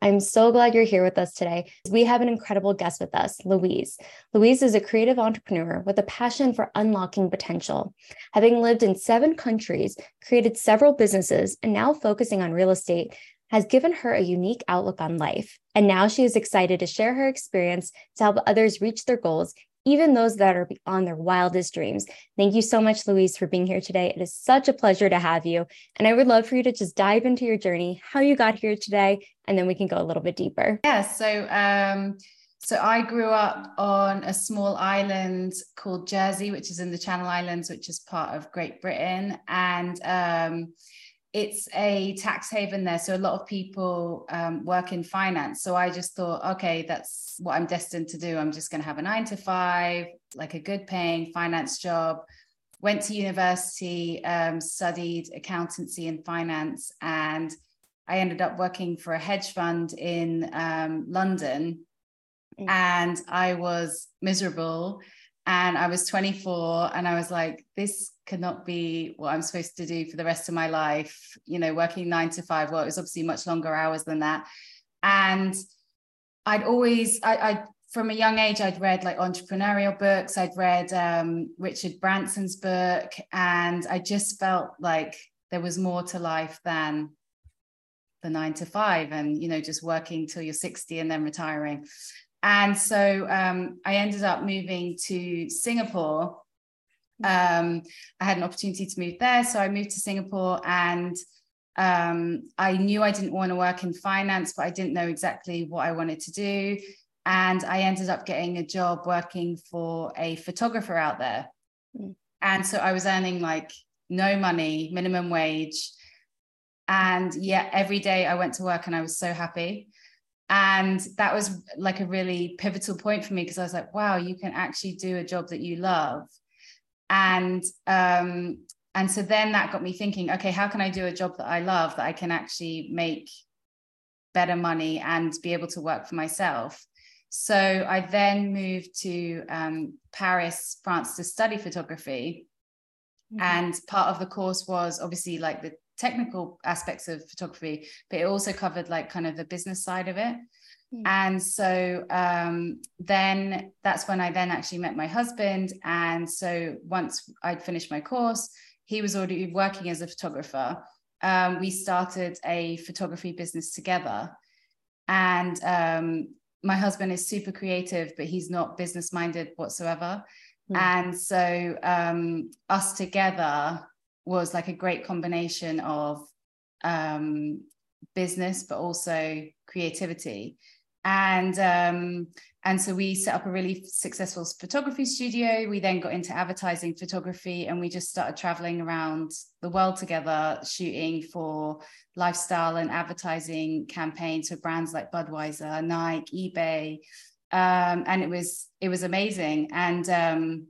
I'm so glad you're here with us today. We have an incredible guest with us, Louise. Louise is a creative entrepreneur with a passion for unlocking potential. Having lived in seven countries, created several businesses, and now focusing on real estate, has given her a unique outlook on life. And now she is excited to share her experience to help others reach their goals even those that are beyond their wildest dreams. Thank you so much, Louise, for being here today. It is such a pleasure to have you. And I would love for you to just dive into your journey, how you got here today, and then we can go a little bit deeper. Yeah. So, um, so I grew up on a small island called Jersey, which is in the Channel Islands, which is part of Great Britain. And um, it's a tax haven there. So a lot of people um, work in finance. So I just thought, okay, that's what I'm destined to do. I'm just going to have a nine to five, like a good paying finance job. Went to university, um, studied accountancy and finance, and I ended up working for a hedge fund in um, London. Mm. And I was miserable and I was 24 and I was like, this cannot be what I'm supposed to do for the rest of my life, you know, working nine to five. Well, it was obviously much longer hours than that. And I'd always, I, I from a young age, I'd read like entrepreneurial books. I'd read um, Richard Branson's book, and I just felt like there was more to life than the nine to five and, you know, just working till you're 60 and then retiring. And so um, I ended up moving to Singapore. Um, I had an opportunity to move there. So I moved to Singapore and um, I knew I didn't want to work in finance, but I didn't know exactly what I wanted to do. And I ended up getting a job working for a photographer out there. Mm. And so I was earning like no money, minimum wage. And yet every day I went to work and I was so happy and that was like a really pivotal point for me because i was like wow you can actually do a job that you love. And um and so then that got me thinking okay how can i do a job that i love that i can actually make better money and be able to work for myself? So i then moved to um, paris france to study photography. Mm-hmm. and part of the course was obviously like the technical aspects of photography, but it also covered like kind of the business side of it. Mm. And so um, then that's when I then actually met my husband. And so once I'd finished my course, he was already working as a photographer. Um, we started a photography business together. And um, my husband is super creative, but he's not business minded whatsoever. Mm. And so um, us together was like a great combination of um, business but also creativity. And um, and so we set up a really successful photography studio. We then got into advertising photography and we just started traveling around the world together shooting for lifestyle and advertising campaigns for brands like budweiser nike ebay. Um, and it was it was amazing. And um,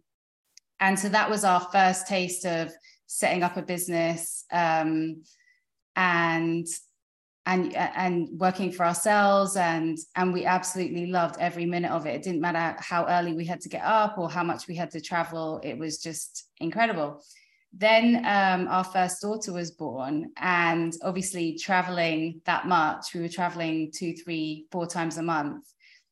and so that was our first taste of setting up a business um, and and and working for ourselves and and we absolutely loved every minute of it. It didn't matter how early we had to get up or how much we had to travel. It was just incredible. Then um, our first daughter was born and obviously traveling that much we were traveling two three four times a month.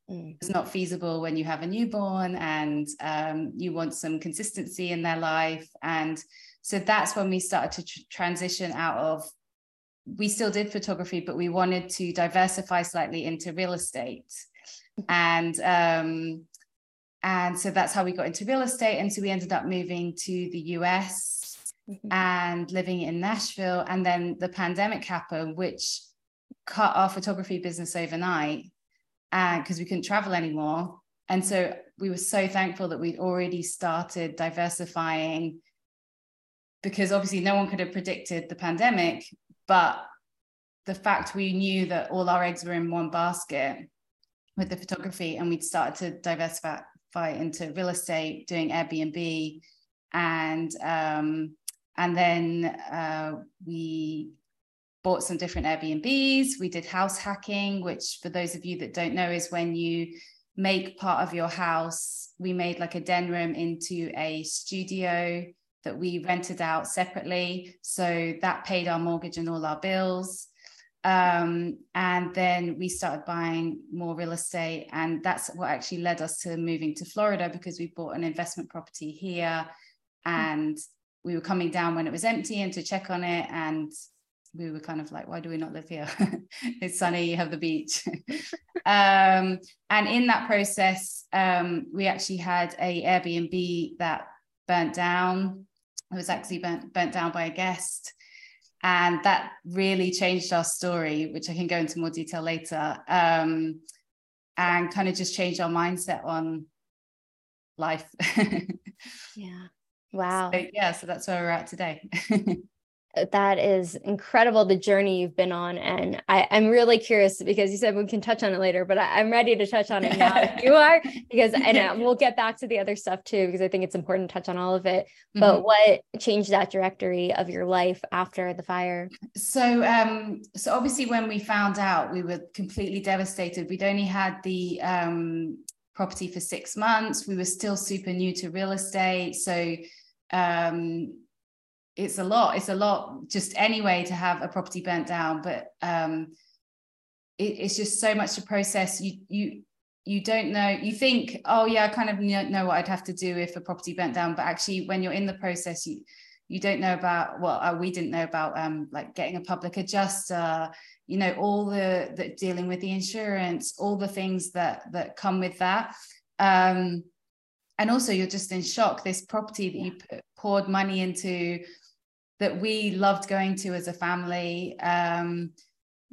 Mm. it's not feasible when you have a newborn and um, you want some consistency in their life and so that's when we started to tr- transition out of we still did photography but we wanted to diversify slightly into real estate and um, and so that's how we got into real estate. And so we ended up moving to the US mm-hmm. and living in Nashville. And then the pandemic happened, which cut our photography business overnight and because we couldn't travel anymore. And so we were so thankful that we'd already started diversifying because obviously no one could have predicted the pandemic, but the fact we knew that all our eggs were in one basket with the photography and we'd started to diversify into real estate, doing Airbnb, and um, and then uh, we bought some different Airbnbs. We did house hacking, which for those of you that don't know is when you make part of your house. We made like a den room into a studio that we rented out separately. So that paid our mortgage and all our bills. Um, and then we started buying more real estate. And that's what actually led us to moving to Florida because we bought an investment property here and we were coming down when it was empty and to check on it. And we were kind of like, why do we not live here? it's sunny, you have the beach. um, and in that process, um, we actually had a Airbnb that burnt down. It was actually burnt, burnt down by a guest. And that really changed our story which i can go into more detail later. Um, and kind of just changed our mindset on life. Yeah. Wow. so, yeah so that's where we're at today that is incredible the journey you've been on and I, am really curious because you said we can touch on it later but I, am ready to touch on it now you are because and we'll get back to the other stuff too because I think it's important to touch on all of it. But mm-hmm. what changed that directory of your life after the fire? So um so obviously when we found out we were completely devastated. We'd only had the um property for six months. We were still super new to real estate. So um it's a lot it's a lot just anyway to have a property burnt down but um it, it's just so much to process. You you you don't know you think oh yeah i kind of know what i'd have to do if a property burnt down but actually when you're in the process you you don't know about well uh, we didn't know about um like getting a public adjuster you know all the, the dealing with the insurance all the things that that come with that. Um and also you're just in shock. This property that you put, poured money into that we loved going to as a family um,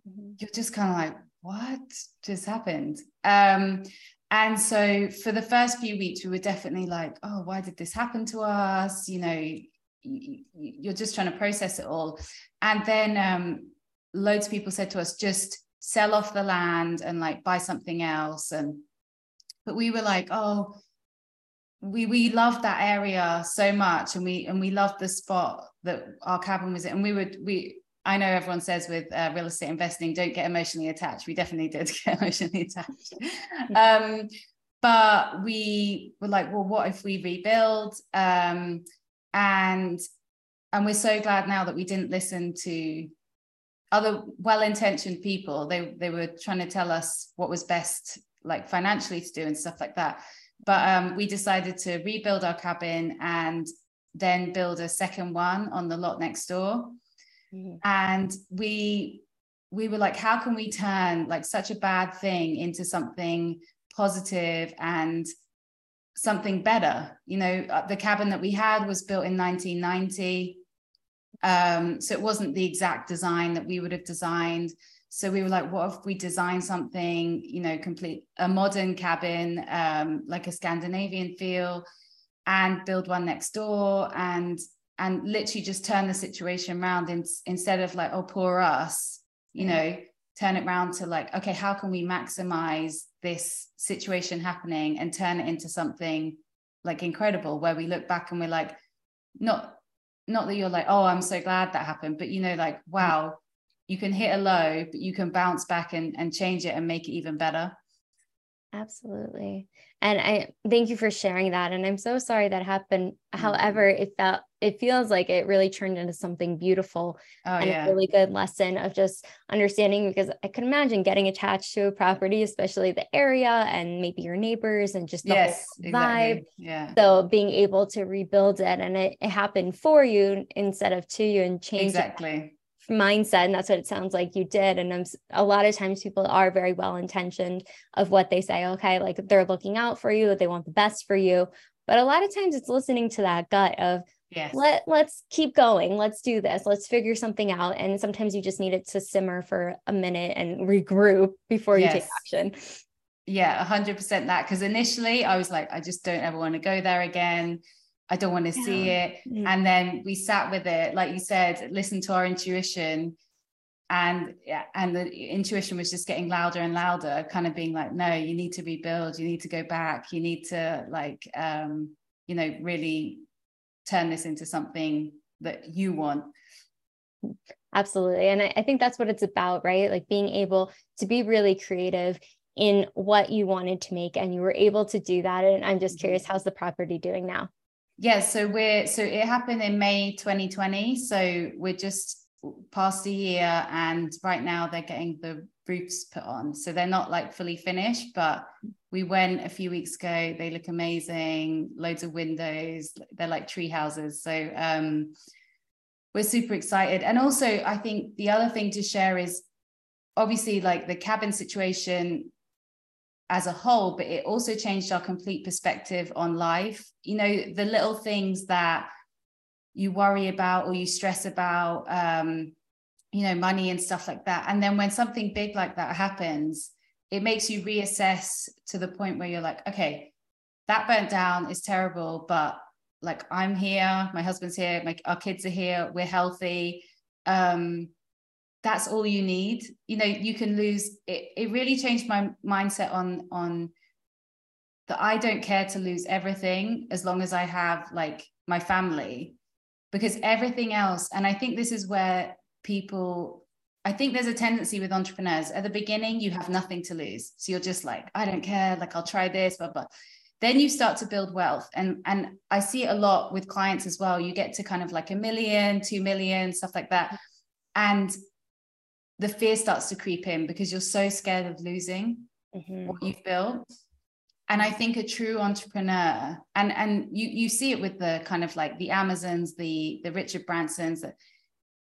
mm-hmm. you're just kind of like what just happened? Um, and so for the first few weeks we were definitely like oh why did this happen to us? You know you're just trying to process it all. And then um, loads of people said to us just sell off the land and like buy something else. And but we were like oh we we loved that area so much and we and we loved the spot that our cabin was in. And we would we I know everyone says with uh, real estate investing don't get emotionally attached. We definitely did get emotionally attached. Um, but we were like well what if we rebuild? Um, and and we're so glad now that we didn't listen to other well-intentioned people. They they were trying to tell us what was best like financially to do and stuff like that but um, we decided to rebuild our cabin and then build a second one on the lot next door. Mm-hmm. And we we were like, how can we turn like such a bad thing into something positive and something better? You know, uh, the cabin that we had was built in 1990. Um, so it wasn't the exact design that we would have designed. So we were like, what if we design something, you know, complete a modern cabin, um, like a Scandinavian feel, and build one next door and and literally just turn the situation around in, instead of like, oh, poor us, you know, turn it around to like, okay, how can we maximize this situation happening and turn it into something like incredible where we look back and we're like, not not that you're like, oh, I'm so glad that happened, but you know, like, wow, you can hit a low, but you can bounce back and, and change it and make it even better. Absolutely. And I thank you for sharing that. And I'm so sorry that happened. Mm-hmm. However, it felt it feels like it really turned into something beautiful oh, and yeah. a really good lesson of just understanding because I can imagine getting attached to a property, especially the area and maybe your neighbors and just the yes, whole vibe. Exactly. Yeah. So being able to rebuild it and it, it happened for you instead of to you and change exactly mindset and that's what it sounds like you did and I'm, a lot of times people are very well intentioned of what they say okay like they're looking out for you they want the best for you but a lot of times it's listening to that gut of yes. let let's keep going let's do this let's figure something out and sometimes you just need it to simmer for a minute and regroup before yes. you take action yeah 100% that because initially i was like i just don't ever want to go there again I don't want to yeah. see it. Mm. And then we sat with it, like you said, listen to our intuition. And yeah, and the intuition was just getting louder and louder, kind of being like, no, you need to rebuild, you need to go back, you need to like um, you know, really turn this into something that you want. Absolutely. And I, I think that's what it's about, right? Like being able to be really creative in what you wanted to make and you were able to do that. And I'm just mm-hmm. curious, how's the property doing now? Yeah so we're so it happened in may 2020 so we're just past a year and right now they're getting the roofs put on. So they're not like fully finished but we went a few weeks ago they look amazing loads of windows they're like tree houses. So um we're super excited. And also i think the other thing to share is obviously like the cabin situation as a whole, but it also changed our complete perspective on life. You know, the little things that you worry about or you stress about, um, you know, money and stuff like that. And then when something big like that happens, it makes you reassess to the point where you're like, okay, that burnt down is terrible, but like I'm here, my husband's here, my our kids are here, we're healthy. Um, that's all you need. You know you can lose it it really changed my mindset on on that i don't care to lose everything as long as i have like my family. Because everything else and i think this is where people i think there's a tendency with entrepreneurs. At the beginning you have nothing to lose. So you're just like i don't care like i'll try this blah blah. Then you start to build wealth. And and i see it a lot with clients as well. You get to kind of like a million two million stuff like that. And the fear starts to creep in because you're so scared of losing mm-hmm. what you've built. And i think a true entrepreneur and and you you see it with the kind of like the amazons the the richard bransons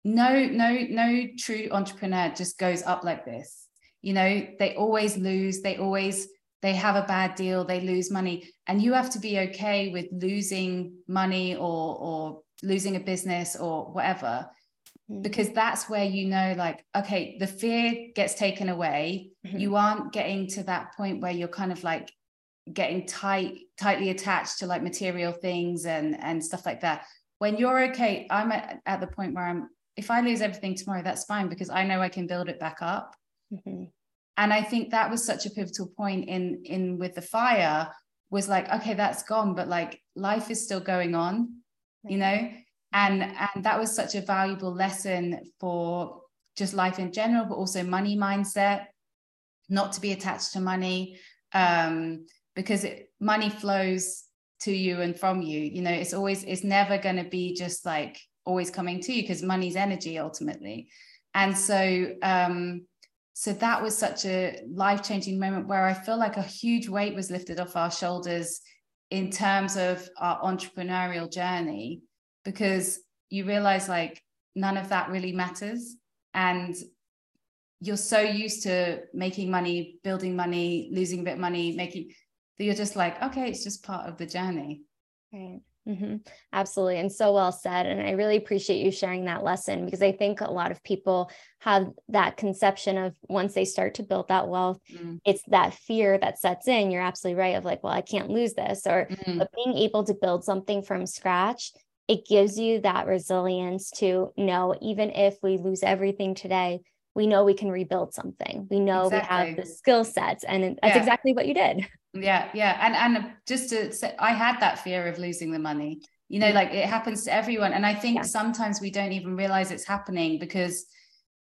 no no no true entrepreneur just goes up like this. You know they always lose they always they have a bad deal they lose money. And you have to be okay with losing money or or losing a business or whatever Mm. because that's where you know like okay the fear gets taken away mm-hmm. you aren't getting to that point where you're kind of like getting tight tightly attached to like material things and and stuff like that when you're okay i'm at, at the point where i'm if i lose everything tomorrow that's fine because i know i can build it back up mm-hmm. and i think that was such a pivotal point in in with the fire was like okay that's gone but like life is still going on you know and and that was such a valuable lesson for just life in general but also money mindset not to be attached to money um, because it, money flows to you and from you. You know it's always it's never going to be just like always coming to you because money's energy ultimately. And so um so that was such a life changing moment where i feel like a huge weight was lifted off our shoulders in terms of our entrepreneurial journey because you realize like none of that really matters. And you're so used to making money building money losing a bit of money making that you're just like okay it's just part of the journey. Right. Mm-hmm. absolutely. And so well said. And i really appreciate you sharing that lesson because i think a lot of people have that conception of once they start to build that wealth mm. it's that fear that sets in. You're absolutely right of like well i can't lose this. Or mm. but being able to build something from scratch it gives you that resilience to know even if we lose everything today we know we can rebuild something we know exactly. we have the skill sets and that's yeah. exactly what you did yeah yeah and and just to say i had that fear of losing the money you know like it happens to everyone and i think yeah. sometimes we don't even realize it's happening because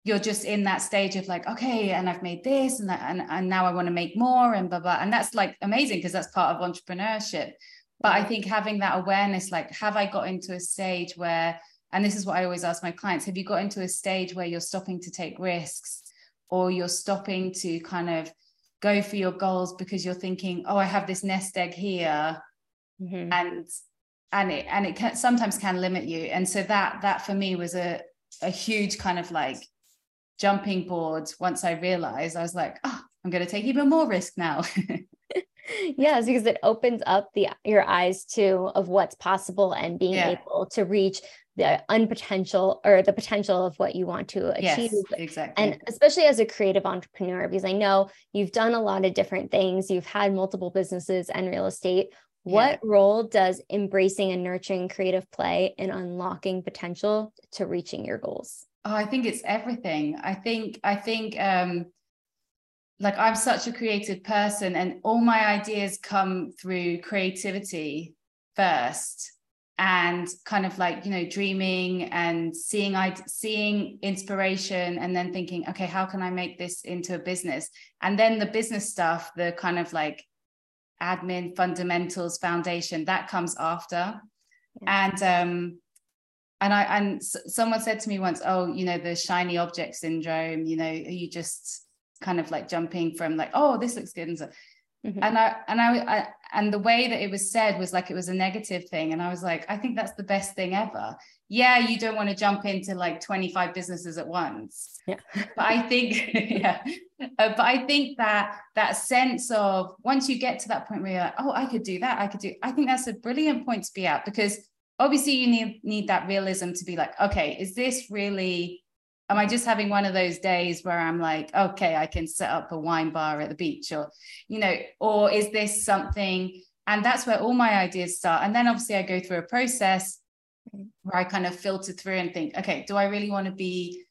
you're just in that stage of like okay and i've made this and that, and, and now i want to make more and blah blah and that's like amazing because that's part of entrepreneurship but i think having that awareness like have i got into a stage where and this is what i always ask my clients have you got into a stage where you're stopping to take risks or you're stopping to kind of go for your goals because you're thinking oh i have this nest egg here mm-hmm. and and it and it can, sometimes can limit you and so that that for me was a a huge kind of like jumping board once I realized I was like, oh, I'm going to take even more risk now. yes, because it opens up the your eyes to of what's possible and being yeah. able to reach the unpotential or the potential of what you want to achieve. Yes, exactly. And especially as a creative entrepreneur, because I know you've done a lot of different things, you've had multiple businesses and real estate. What yeah. role does embracing and nurturing creative play in unlocking potential to reaching your goals? Oh, I think it's everything. I think, I think, um, like I'm such a creative person and all my ideas come through creativity first and kind of like you know dreaming and seeing i seeing inspiration and then thinking okay how can i make this into a business and then the business stuff the kind of like admin fundamentals foundation that comes after yeah. and um and i and someone said to me once oh you know the shiny object syndrome you know you just kind of like jumping from like oh this looks good and so Mm-hmm. And I and I, I and the way that it was said was like it was a negative thing. And I was like, I think that's the best thing ever. Yeah, you don't want to jump into like 25 businesses at once. Yeah. But I think, yeah. Uh, but I think that that sense of once you get to that point where you're like, oh, I could do that, I could do, I think that's a brilliant point to be at because obviously you need need that realism to be like, okay, is this really am I just having one of those days where I'm like, okay, I can set up a wine bar at the beach or, you know, or is this something? And that's where all my ideas start. And then obviously I go through a process where I kind of filter through and think, okay, do I really want to be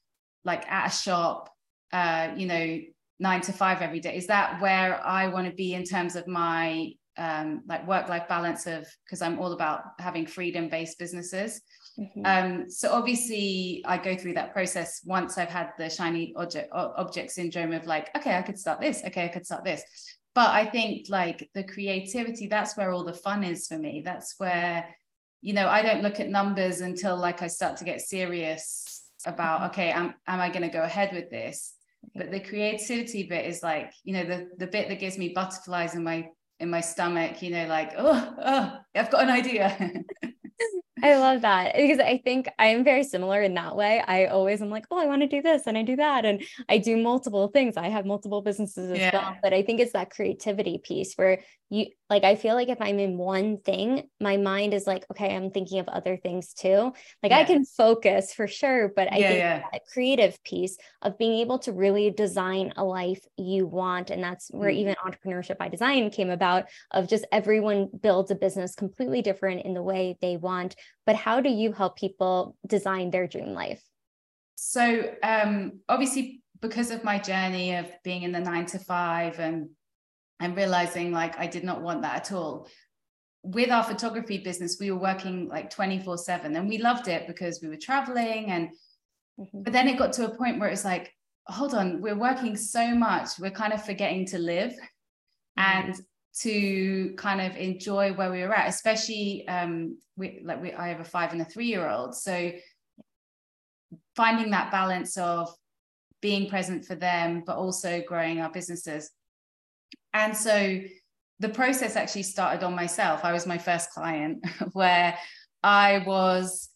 like at a shop, uh, you know, nine to five every day? Is that where I want to be in terms of my um, like work life balance of because I'm all about having freedom based businesses. Mm-hmm. Um, so obviously, I go through that process once I've had the shiny object object syndrome of like, okay, I could start this. Okay, I could start this. But I think like the creativity, that's where all the fun is for me. That's where, you know, I don't look at numbers until like I start to get serious about, mm-hmm. okay, am, am I going to go ahead with this? But the creativity bit is like, you know, the the bit that gives me butterflies in my in my stomach, you know, like, oh, oh I've got an idea. I love that because I think I'm very similar in that way. I always am like, oh, I want to do this and I do that. And I do multiple things. I have multiple businesses as yeah. well. But I think it's that creativity piece where you like i feel like if i'm in one thing my mind is like okay i'm thinking of other things too like yeah. i can focus for sure but i yeah, think yeah. that creative piece of being able to really design a life you want and that's where mm. even entrepreneurship by design came about of just everyone builds a business completely different in the way they want but how do you help people design their dream life so um obviously because of my journey of being in the 9 to 5 and and realizing like I did not want that at all. With our photography business, we were working like 24 7 and we loved it because we were traveling. And mm-hmm. but then it got to a point where it's like, hold on, we're working so much, we're kind of forgetting to live mm-hmm. and to kind of enjoy where we were at, especially um, we like we I have a five and a three year old. So finding that balance of being present for them, but also growing our businesses and so the process actually started on myself. I was my first client where I was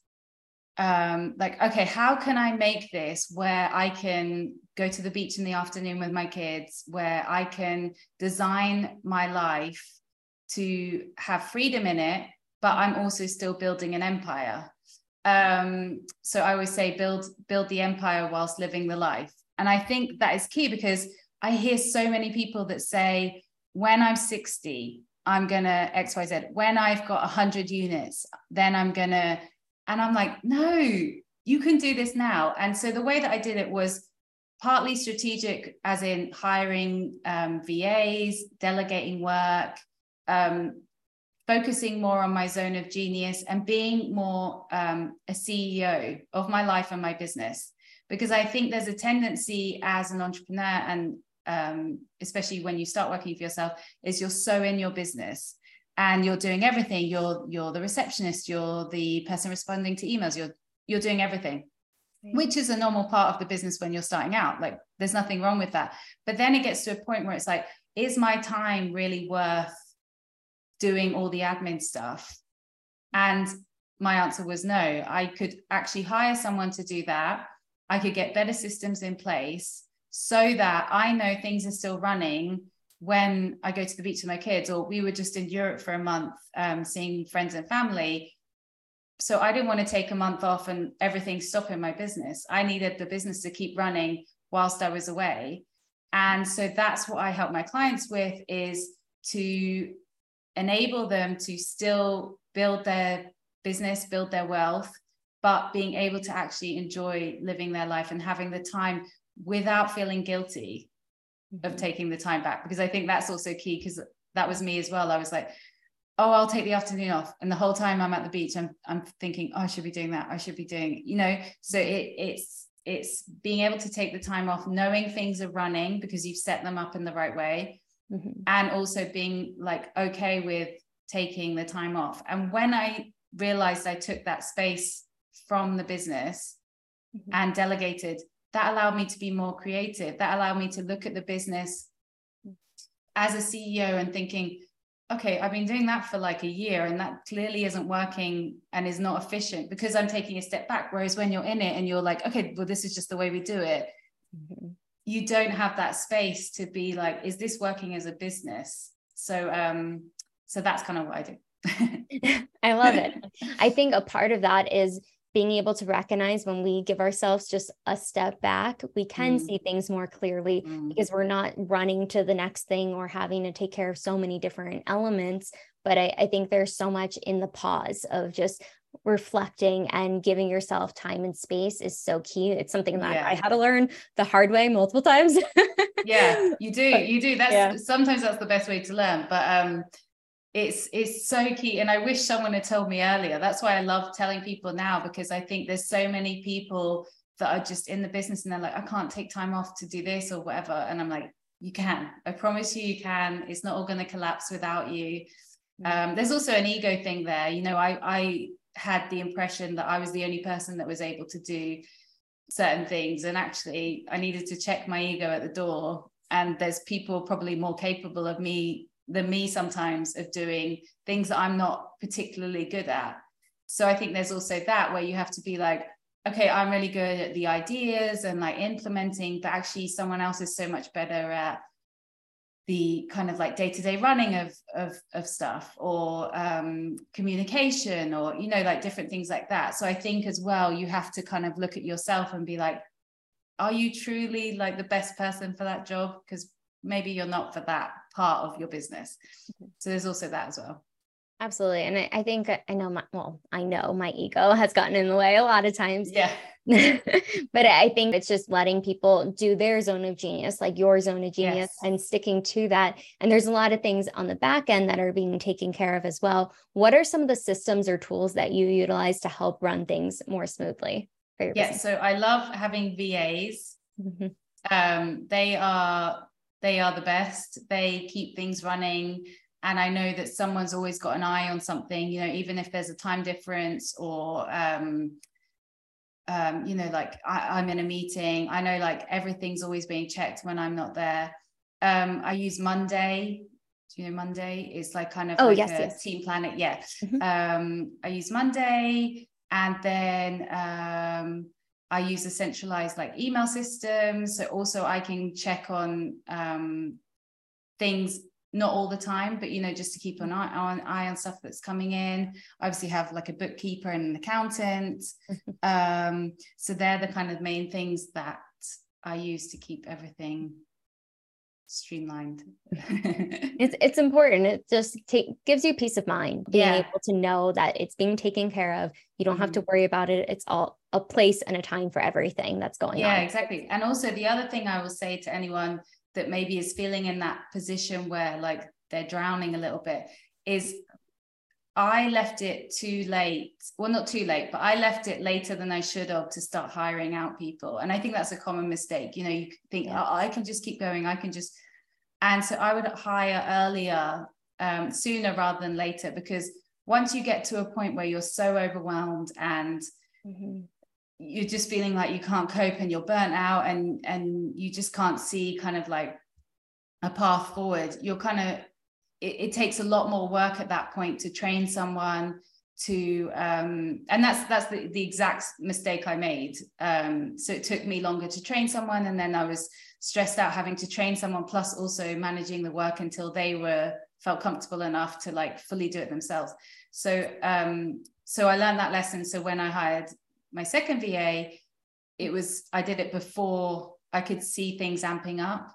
um, like, okay, how can I make this where I can go to the beach in the afternoon with my kids, where I can design my life to have freedom in it, but I'm also still building an empire. Um, so I always say build build the empire whilst living the life. And I think that is key because I hear so many people that say, when I'm 60, I'm going to XYZ. When I've got 100 units, then I'm going to, and I'm like, no, you can do this now. And so the way that I did it was partly strategic, as in hiring um, VAs, delegating work, um, focusing more on my zone of genius, and being more um, a CEO of my life and my business. Because I think there's a tendency as an entrepreneur and um, especially when you start working for yourself, is you're so in your business and you're doing everything. You're you're the receptionist, you're the person responding to emails, you're you're doing everything, which is a normal part of the business when you're starting out. Like there's nothing wrong with that. But then it gets to a point where it's like, is my time really worth doing all the admin stuff? And my answer was no. I could actually hire someone to do that. I could get better systems in place so that I know things are still running when I go to the beach with my kids, or we were just in Europe for a month, um, seeing friends and family. So I didn't want to take a month off and everything stop in my business. I needed the business to keep running whilst I was away. And so that's what I help my clients with is to enable them to still build their business, build their wealth, but being able to actually enjoy living their life and having the time without feeling guilty mm-hmm. of taking the time back. Because I think that's also key because that was me as well. I was like, oh, I'll take the afternoon off. And the whole time I'm at the beach, I'm I'm thinking, oh, I should be doing that. I should be doing, you know. So it it's it's being able to take the time off, knowing things are running because you've set them up in the right way. Mm-hmm. And also being like okay with taking the time off. And when I realized I took that space from the business mm-hmm. and delegated, that allowed me to be more creative. That allowed me to look at the business as a CEO and thinking, okay, I've been doing that for like a year and that clearly isn't working and is not efficient because I'm taking a step back. Whereas when you're in it and you're like, okay, well, this is just the way we do it, mm-hmm. you don't have that space to be like, is this working as a business? So um, so that's kind of what I do. I love it. I think a part of that is being able to recognize when we give ourselves just a step back, we can mm. see things more clearly mm. because we're not running to the next thing or having to take care of so many different elements. But I, I think there's so much in the pause of just reflecting and giving yourself time and space is so key. It's something that yeah. I had to learn the hard way multiple times. yeah, you do. You do. That's yeah. sometimes that's the best way to learn. But um it's it's so key and i wish someone had told me earlier. That's why i love telling people now because i think there's so many people that are just in the business and they're like i can't take time off to do this or whatever and i'm like you can. I promise you you can. It's not all going to collapse without you. Mm. um, there's also an ego thing there. You know i i had the impression that i was the only person that was able to do certain things and actually i needed to check my ego at the door and there's people probably more capable of me than me sometimes of doing things that I'm not particularly good at. So I think there's also that where you have to be like, okay, I'm really good at the ideas and like implementing, but actually someone else is so much better at the kind of like day-to-day running of of, of stuff or um, communication or you know like different things like that. So i think as well you have to kind of look at yourself and be like are you truly like the best person for that job? Because maybe you're not for that part of your business. So there's also that as well. Absolutely. And I, I think I know my, well, I know my ego has gotten in the way a lot of times. Yeah. but I think it's just letting people do their zone of genius, like your zone of genius, yes. and sticking to that. And there's a lot of things on the back end that are being taken care of as well. What are some of the systems or tools that you utilize to help run things more smoothly? For your yeah. Business? So I love having VAs. Mm-hmm. Um, they are they are the best. They keep things running. And I know that someone's always got an eye on something, you know, even if there's a time difference or, um, um, you know, like I, am in a meeting. I know like everything's always being checked when I'm not there. Um, I use Monday. Do you know Monday is like kind of oh, like yes, a yes. team planet? Yeah. Mm-hmm. Um, I use Monday and then um, I use a centralized like email system. So also I can check on um, things not all the time, but you know, just to keep an eye on eye on stuff that's coming in. I obviously have like a bookkeeper and an accountant. um, so they're the kind of main things that I use to keep everything streamlined. it's it's important. It just take gives you peace of mind being yeah. able to know that it's being taken care of. You don't mm-hmm. have to mm-hmm. worry about it. It's all a place and a time for everything that's going yeah, on. Yeah, exactly. And also the other thing I will say to anyone that maybe is feeling in that position where like they're drowning a little bit is I left it too late. Well, not too late, but I left it later than I should have to start hiring out people. And I think that's a common mistake. You know, you think, yeah. oh, I can just keep going. I can just. And so I would hire earlier, um, sooner rather than later, because once you get to a point where you're so overwhelmed and mm-hmm. You're just feeling like you can't cope and you're burnt out and and you just can't see kind of like a path forward, you're kind of it, it takes a lot more work at that point to train someone to um, and that's that's the, the exact mistake i made. Um, so it took me longer to train someone and then i was stressed out having to train someone plus also managing the work until they were felt comfortable enough to like fully do it themselves. So um so i learned that lesson. So when i hired my second va it was i did it before i could see things amping up.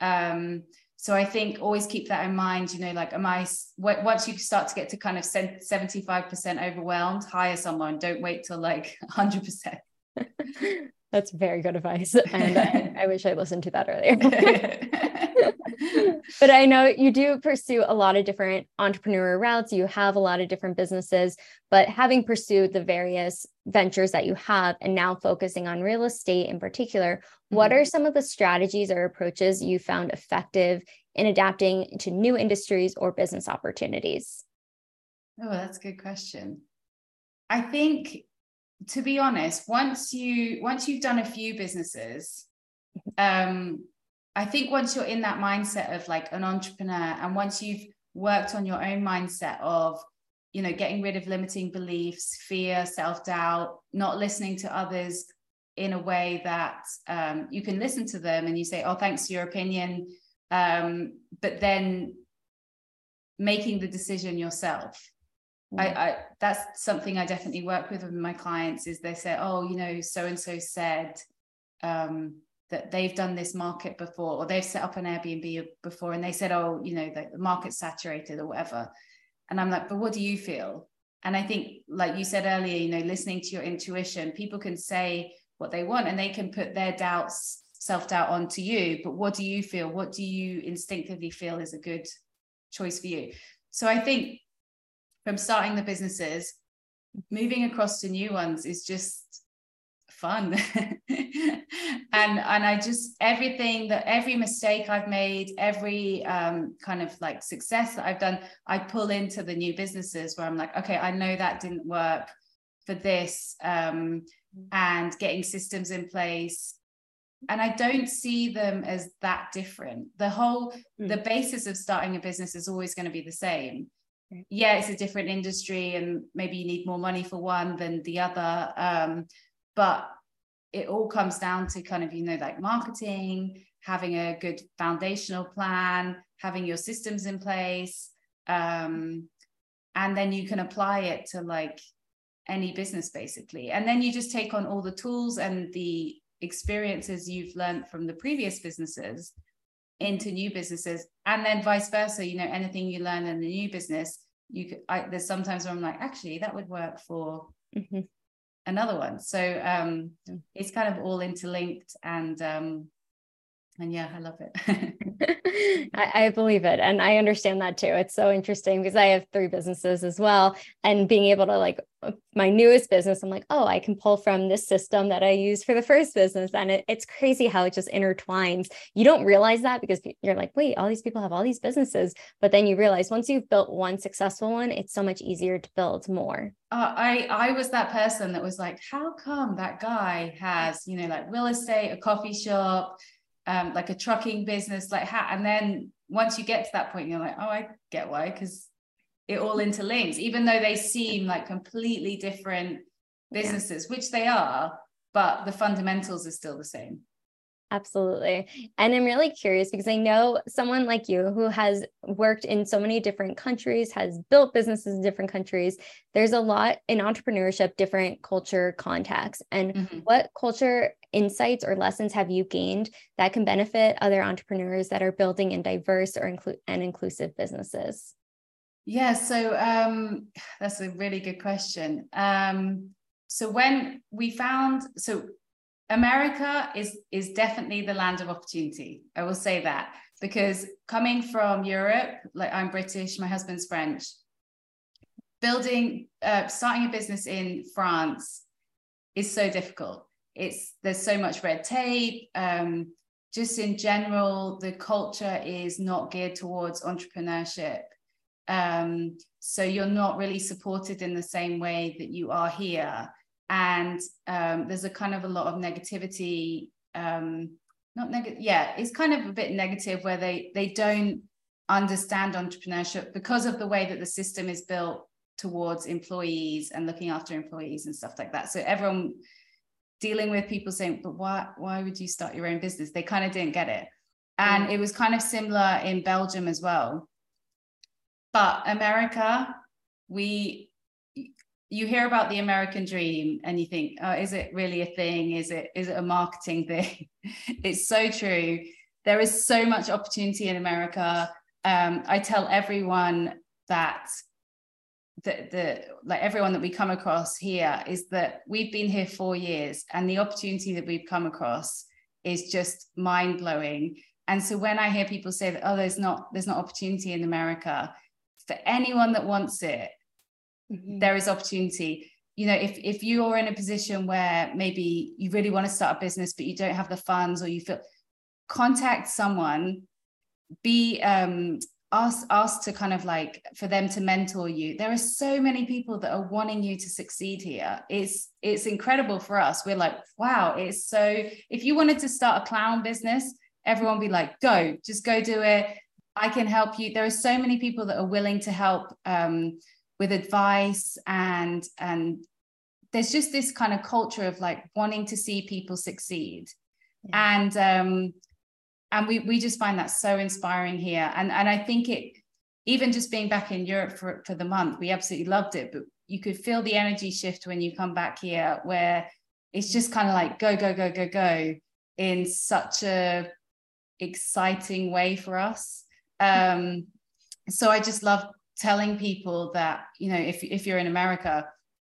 Um so i think always keep that in mind you know like am i once you start to get to kind of 75% overwhelmed hire someone. Don't wait till like 100% that's very good advice. And I, I wish i listened to that earlier but I know you do pursue a lot of different entrepreneur routes. You have a lot of different businesses, but having pursued the various ventures that you have and now focusing on real estate in particular, mm-hmm. what are some of the strategies or approaches you found effective in adapting to new industries or business opportunities? Oh, that's a good question. I think to be honest, once you once you've done a few businesses, mm-hmm. um, I think once you're in that mindset of like an entrepreneur, and once you've worked on your own mindset of, you know, getting rid of limiting beliefs, fear, self doubt, not listening to others in a way that um, you can listen to them and you say, oh, thanks for your opinion. Um, but then making the decision yourself. Mm. I, I, that's something I definitely work with with my clients is they say, oh, you know, so and so said, um, that they've done this market before or they've set up an Airbnb before and they said, oh, you know, the, market's saturated or whatever. And I'm like, but what do you feel? And I think, like you said earlier, you know, listening to your intuition, people can say what they want and they can put their doubts, self doubt onto you. But what do you feel? What do you instinctively feel is a good choice for you? So I think from starting the businesses, moving across to new ones is just fun. And and i just everything that every mistake i've made every um, kind of like success that i've done i pull into the new businesses where i'm like okay i know that didn't work for this um, and getting systems in place. And i don't see them as that different. The whole mm. the basis of starting a business is always going to be the same. Yeah it's a different industry and maybe you need more money for one than the other. Um, but it all comes down to kind of you know like marketing having a good foundational plan having your systems in place um, and then you can apply it to like any business basically. And then you just take on all the tools and the experiences you've learned from the previous businesses into new businesses. And then vice versa you know anything you learn in the new business you could I, there's sometimes where i'm like actually that would work for mm-hmm another one. So um, it's kind of all interlinked and um, and yeah, I love it. I, I, believe it. And I understand that too. It's so interesting because I have three businesses as well. And being able to like uh, my newest business, I'm like, oh, I can pull from this system that I used for the first business. And it, it's crazy how it just intertwines. You don't realize that because you're like, wait, all these people have all these businesses. But then you realize once you've built one successful one, it's so much easier to build more. Uh, I I was that person that was like, how come that guy has, you know, like real estate, a coffee shop, um, like a trucking business, like how, and then once you get to that point, you're like, oh, I get why, because it all interlinks, even though they seem like completely different businesses, yeah. which they are, but the fundamentals are still the same. Absolutely. And I'm really curious because I know someone like you who has worked in so many different countries, has built businesses in different countries. There's a lot in entrepreneurship, different culture contexts. And mm-hmm. what culture insights or lessons have you gained that can benefit other entrepreneurs that are building in diverse or include and inclusive businesses? Yeah, so um, that's a really good question. Um, so when we found, so America is is definitely the land of opportunity. I will say that because coming from Europe, like I'm British, my husband's French, building, uh, starting a business in France is so difficult. It's there's so much red tape. Um, just in general, the culture is not geared towards entrepreneurship. Um, so you're not really supported in the same way that you are here and um, there's a kind of a lot of negativity um, not negative yeah it's kind of a bit negative where they they don't understand entrepreneurship because of the way that the system is built towards employees and looking after employees and stuff like that. So everyone dealing with people saying, but why why would you start your own business? They kind of didn't get it. And mm. it was kind of similar in Belgium as well. But America, we you hear about the American dream and you think, oh, is it really a thing? Is it is it a marketing thing? it's so true. There is so much opportunity in America. Um, I tell everyone that the, the like everyone that we come across here is that we've been here four years and the opportunity that we've come across is just mind blowing. And so when I hear people say that, oh, there's not there's not opportunity in America, for anyone that wants it, mm-hmm. there is opportunity. You know, if if you are in a position where maybe you really want to start a business but you don't have the funds or you feel contact someone, be um ask ask to kind of like for them to mentor you. There are so many people that are wanting you to succeed here. It's it's incredible for us. We're like wow it's so if you wanted to start a clown business everyone be like go just go do it. I can help you. There are so many people that are willing to help um, with advice and and there's just this kind of culture of like wanting to see people succeed. Yeah. and um and we we just find that so inspiring here. And and i think it even just being back in europe for for the month we absolutely loved it. But you could feel the energy shift when you come back here where it's just kind of like go go go go go in such a exciting way for us. Um so i just love telling people that you know if if you're in america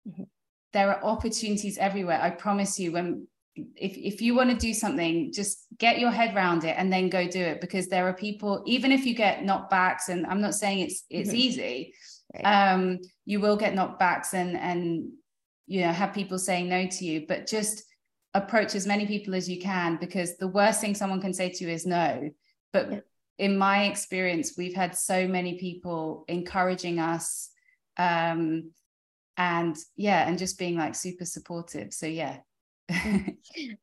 mm-hmm. there are opportunities everywhere i promise you when if, if you want to do something just get your head around it and then go do it because there are people even if you get knockbacks and i'm not saying it's it's mm-hmm. easy right. um you will get knockbacks and and you know have people saying no to you but just approach as many people as you can because the worst thing someone can say to you is no but yeah. In my experience we've had so many people encouraging us um and yeah and just being like super supportive so yeah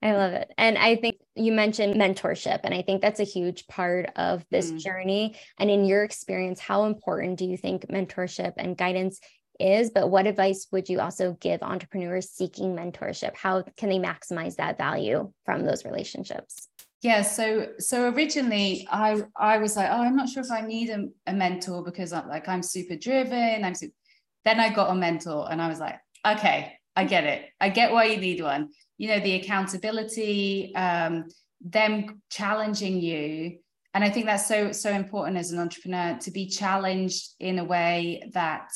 I love it. And I think you mentioned mentorship, and I think that's a huge part of this mm. journey. And in your experience, how important do you think mentorship and guidance is? But what advice would you also give entrepreneurs seeking mentorship? How can they maximize that value from those relationships? Yeah, so so originally I I was like, oh, I'm not sure if I need a, a mentor because I'm like I'm super driven. I'm super... then I got a mentor and I was like, okay, I get it. I get why you need one you know the accountability um, them challenging you and i think that's so so important as an entrepreneur to be challenged in a way that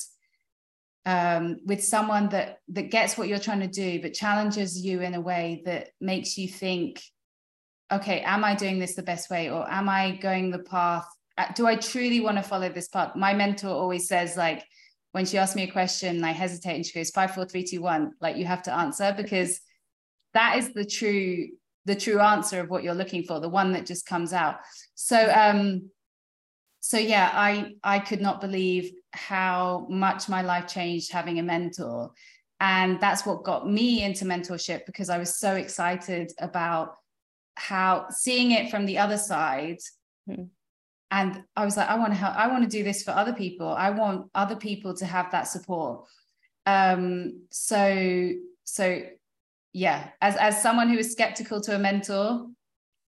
um, with someone that that gets what you're trying to do but challenges you in a way that makes you think okay am i doing this the best way or am i going the path? Uh, do i truly want to follow this path? My mentor always says like when she asks me a question i hesitate and she goes five four three two one like you have to answer because that is the true the true answer of what you're looking for the one that just comes out. So um so yeah i i could not believe how much my life changed having a mentor. And that's what got me into mentorship because i was so excited about how seeing it from the other side mm-hmm. and i was like i want to help i want to do this for other people i want other people to have that support um so so yeah, as as someone who is skeptical to a mentor,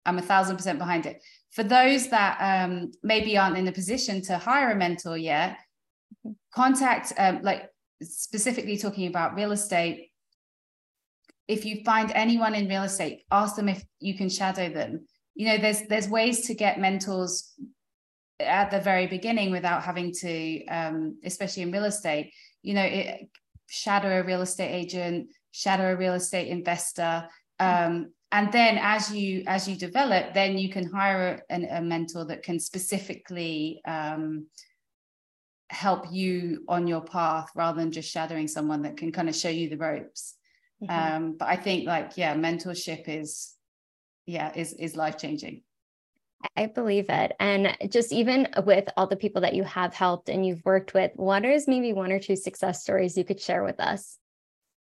I'm a thousand percent behind it. For those that um, maybe aren't in a position to hire a mentor yet, contact um, like specifically talking about real estate. If you find anyone in real estate, ask them if you can shadow them. You know, there's there's ways to get mentors at the very beginning without having to, um, especially in real estate. You know, it, shadow a real estate agent shadow a real estate investor um, and then as you as you develop then you can hire a, a mentor that can specifically um, help you on your path rather than just shadowing someone that can kind of show you the ropes mm-hmm. um, but i think like yeah mentorship is yeah is is life changing I believe it. And just even with all the people that you have helped and you've worked with, what is maybe one or two success stories you could share with us?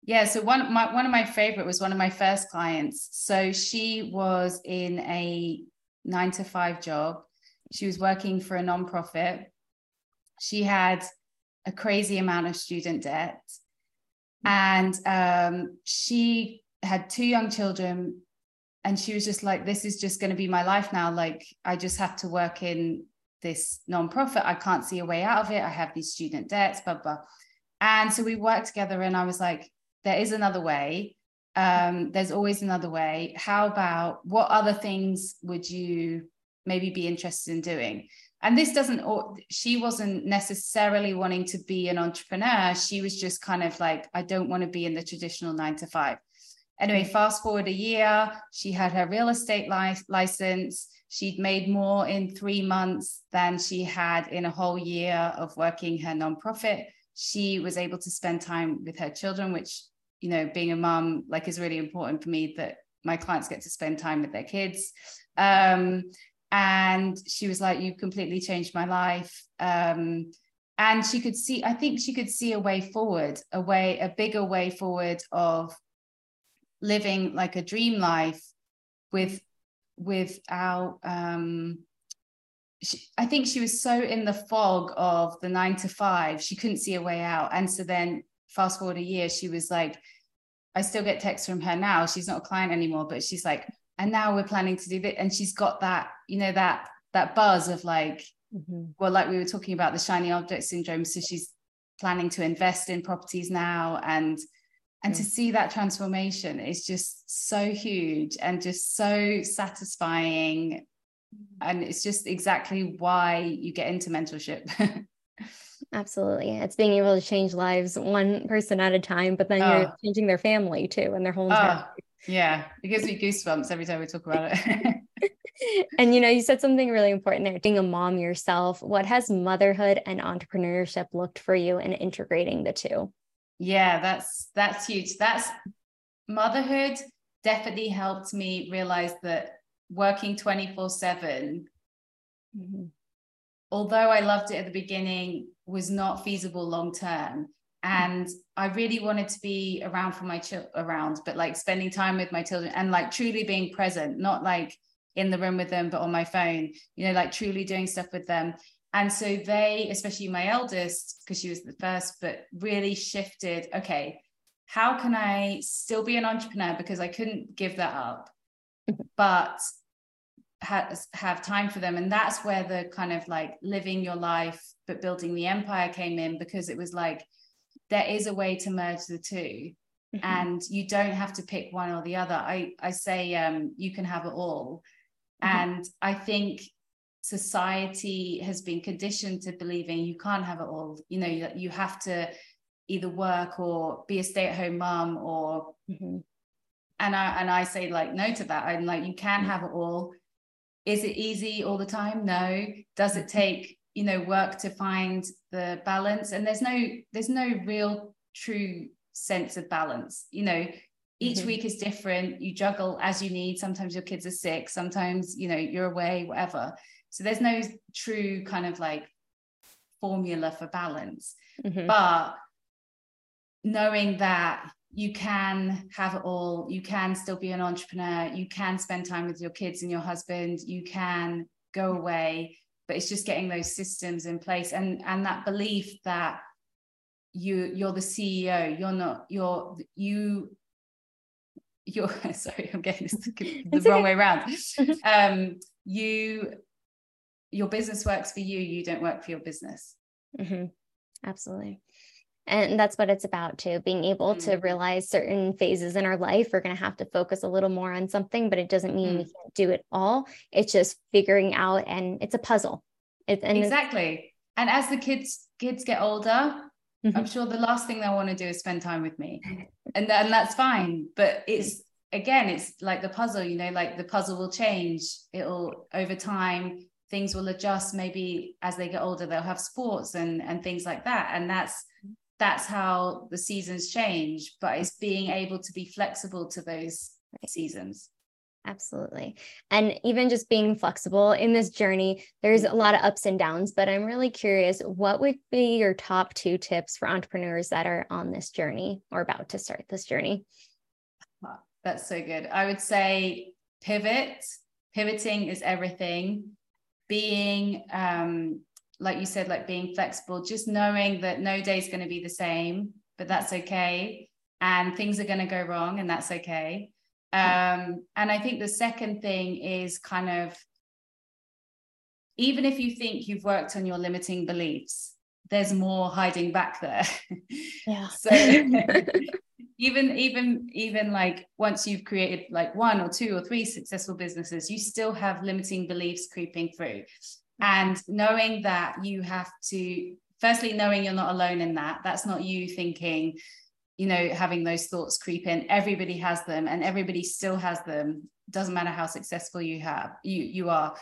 Yeah, so one my one of my favorite was one of my first clients. So she was in a nine to five job. She was working for a nonprofit. She had a crazy amount of student debt. And um, she had two young children. And she was just like, this is just going to be my life now. Like, I just have to work in this nonprofit. I can't see a way out of it. I have these student debts, blah, blah. And so we worked together, and I was like, there is another way. Um, there's always another way. How about what other things would you maybe be interested in doing? And this doesn't she wasn't necessarily wanting to be an entrepreneur. She was just kind of like i don't want to be in the traditional nine to five. Anyway fast forward a year she had her real estate li- license. She'd made more in three months than she had in a whole year of working her nonprofit. She was able to spend time with her children which you know being a mom like is really important for me that my clients get to spend time with their kids. Um, and she was like you've completely changed my life. Um, and she could see i think she could see a way forward a way a bigger way forward of living like a dream life with without um she, i think she was so in the fog of the 9 to 5 she couldn't see a way out. And so then fast forward a year she was like i still get texts from her now. She's not a client anymore but she's like and now we're planning to do that and she's got that you know that that buzz of like mm-hmm. well like we were talking about the shiny object syndrome. So she's planning to invest in properties now and and to see that transformation is just so huge and just so satisfying. And it's just exactly why you get into mentorship. Absolutely. It's being able to change lives one person at a time but then oh. you're changing their family too and their whole entire oh, yeah, it gives me goosebumps every time we talk about it. and you know, you said something really important there, being a mom yourself. What has motherhood and entrepreneurship looked for you in integrating the two? Yeah, that's that's huge. That's motherhood definitely helped me realize that working 24/7 mm-hmm. although I loved it at the beginning was not feasible long term Mm. and i really wanted to be around for my children around but like spending time with my children and like truly being present not like in the room with them but on my phone you know like truly doing stuff with them. And so they especially my eldest because she was the first but really shifted okay how can i still be an entrepreneur? Because i couldn't give that up mm-hmm. but has have time for them. And that's where the kind of like living your life but building the empire came in because it was like there is a way to merge the 2 mm-hmm. and you don't have to pick one or the other i i say um, you can have it all mm-hmm. and i think society has been conditioned to believing you can't have it all you know you, you have to either work or be a stay-at-home mom or mm-hmm. and i and i say like no to that i'm like you can mm-hmm. have it all is it easy all the time no does it mm-hmm. take you know work to find the balance. And there's no there's no real true sense of balance you know. Each mm-hmm. week is different. You juggle as you need. Sometimes your kids are sick. Sometimes you know you're away whatever. So there's no true kind of like formula for balance. Mm-hmm. but knowing that you can have it all you can still be an entrepreneur you can spend time with your kids and your husband you can go away but it's just getting those systems in place and and that belief that you you're the ceo you're not you're you you're sorry i'm getting this the wrong way around. Um you your business works for you you don't work for your business. Mm-hmm. absolutely and that's what it's about too being able mm. to realize certain phases in our life we're going to have to focus a little more on something but it doesn't mean mm. we can't do it all. It's just figuring out and it's a puzzle. It's and exactly. And as the kids kids get older mm-hmm. i'm sure the last thing they want to do is spend time with me. And, and that's fine but it's again it's like the puzzle you know like the puzzle will change. It'll over time things will adjust. Maybe as they get older they'll have sports and and things like that. And that's that's how the seasons change but it's being able to be flexible to those seasons. Absolutely. And even just being flexible in this journey there's a lot of ups and downs but i'm really curious what would be your top two tips for entrepreneurs that are on this journey or about to start this journey? That's so good. I would say pivot. Pivoting is everything. Being um like you said, like being flexible, just knowing that no day is going to be the same, but that's okay. And things are going to go wrong, and that's okay. Um, and I think the second thing is kind of even if you think you've worked on your limiting beliefs, there's more hiding back there. Yeah. so even even even like once you've created like one or two or three successful businesses, you still have limiting beliefs creeping through. And knowing that you have to firstly knowing you're not alone in that. That's not you thinking, you know, having those thoughts creep in. Everybody has them and everybody still has them. Doesn't matter how successful you have, you you are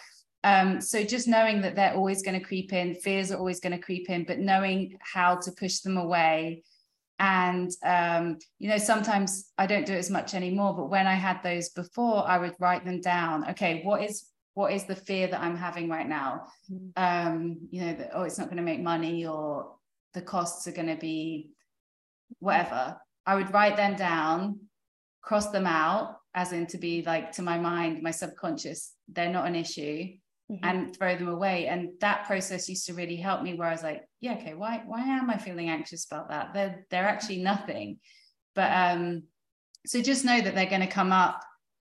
um, so just knowing that they're always going to creep in, fears are always going to creep in, but knowing how to push them away. And um, you know, sometimes I don't do it as much anymore, but when I had those before, I would write them down. Okay, what is what is the fear that I'm having right now? Mm-hmm. Um, you know, that oh, it's not going to make money, or the costs are going to be whatever. I would write them down, cross them out, as in to be like to my mind, my subconscious, they're not an issue mm-hmm. and throw them away. And that process used to really help me where I was like, yeah, okay, why why am I feeling anxious about that? They're they're actually nothing. But um, so just know that they're going to come up.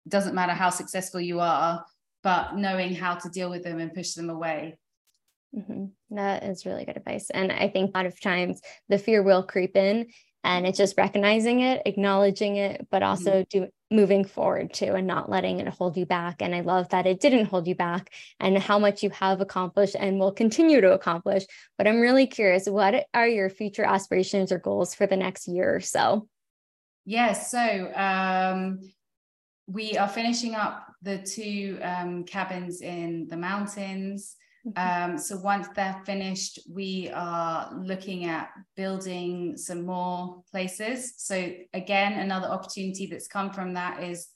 Doesn't matter how successful you are, but knowing how to deal with them and push them away. Mm-hmm. That is really good advice. And I think a lot of times the fear will creep in and it's just recognizing it, acknowledging it, but also mm-hmm. do moving forward to and not letting it hold you back. And I love that it didn't hold you back and how much you have accomplished and will continue to accomplish. But I'm really curious what are your future aspirations or goals for the next year or so? Yes. so um, we are finishing up the two um, cabins in the mountains. Mm-hmm. Um, so once they're finished, we are looking at building some more places. So again, another opportunity that's come from that is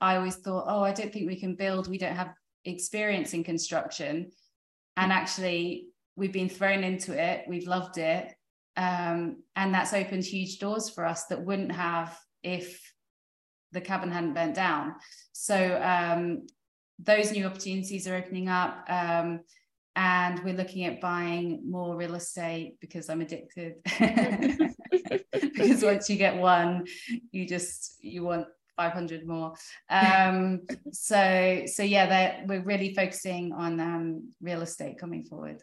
I always thought, oh, I don't think we can build. We don't have experience in construction. And actually, we've been thrown into it. We've loved it. Um, and that's opened huge doors for us that wouldn't have if the cabin hadn't burnt down. So um, those new opportunities are opening up. Um, and we're looking at buying more real estate because I'm addicted. because once you get one, you just you want 500 more. Um, so so yeah, we're really focusing on um, real estate coming forward.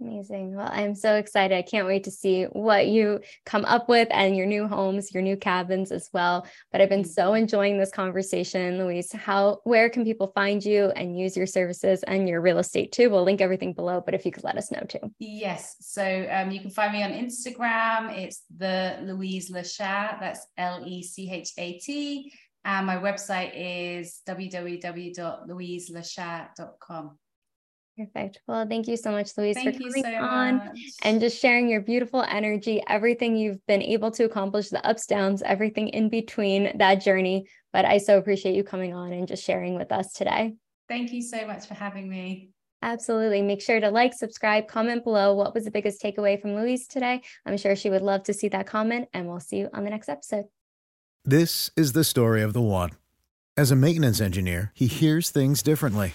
Amazing. Well, I'm so excited. I can't wait to see what you come up with and your new homes, your new cabins as well. But I've been so enjoying this conversation, Louise. How where can people find you and use your services and your real estate too? We'll link everything below, but if you could let us know too. Yes. So um, you can find me on Instagram. It's the Louise Lechat. That's L-E-C-H-A-T. And my website is www.louiselechat.com. Perfect. Well, thank you so much, Louise, thank for coming so on much. and just sharing your beautiful energy, everything you've been able to accomplish, the ups, downs, everything in between that journey. But I so appreciate you coming on and just sharing with us today. Thank you so much for having me. Absolutely. Make sure to like, subscribe, comment below. What was the biggest takeaway from Louise today? I'm sure she would love to see that comment, and we'll see you on the next episode. This is the story of the one. As a maintenance engineer, he hears things differently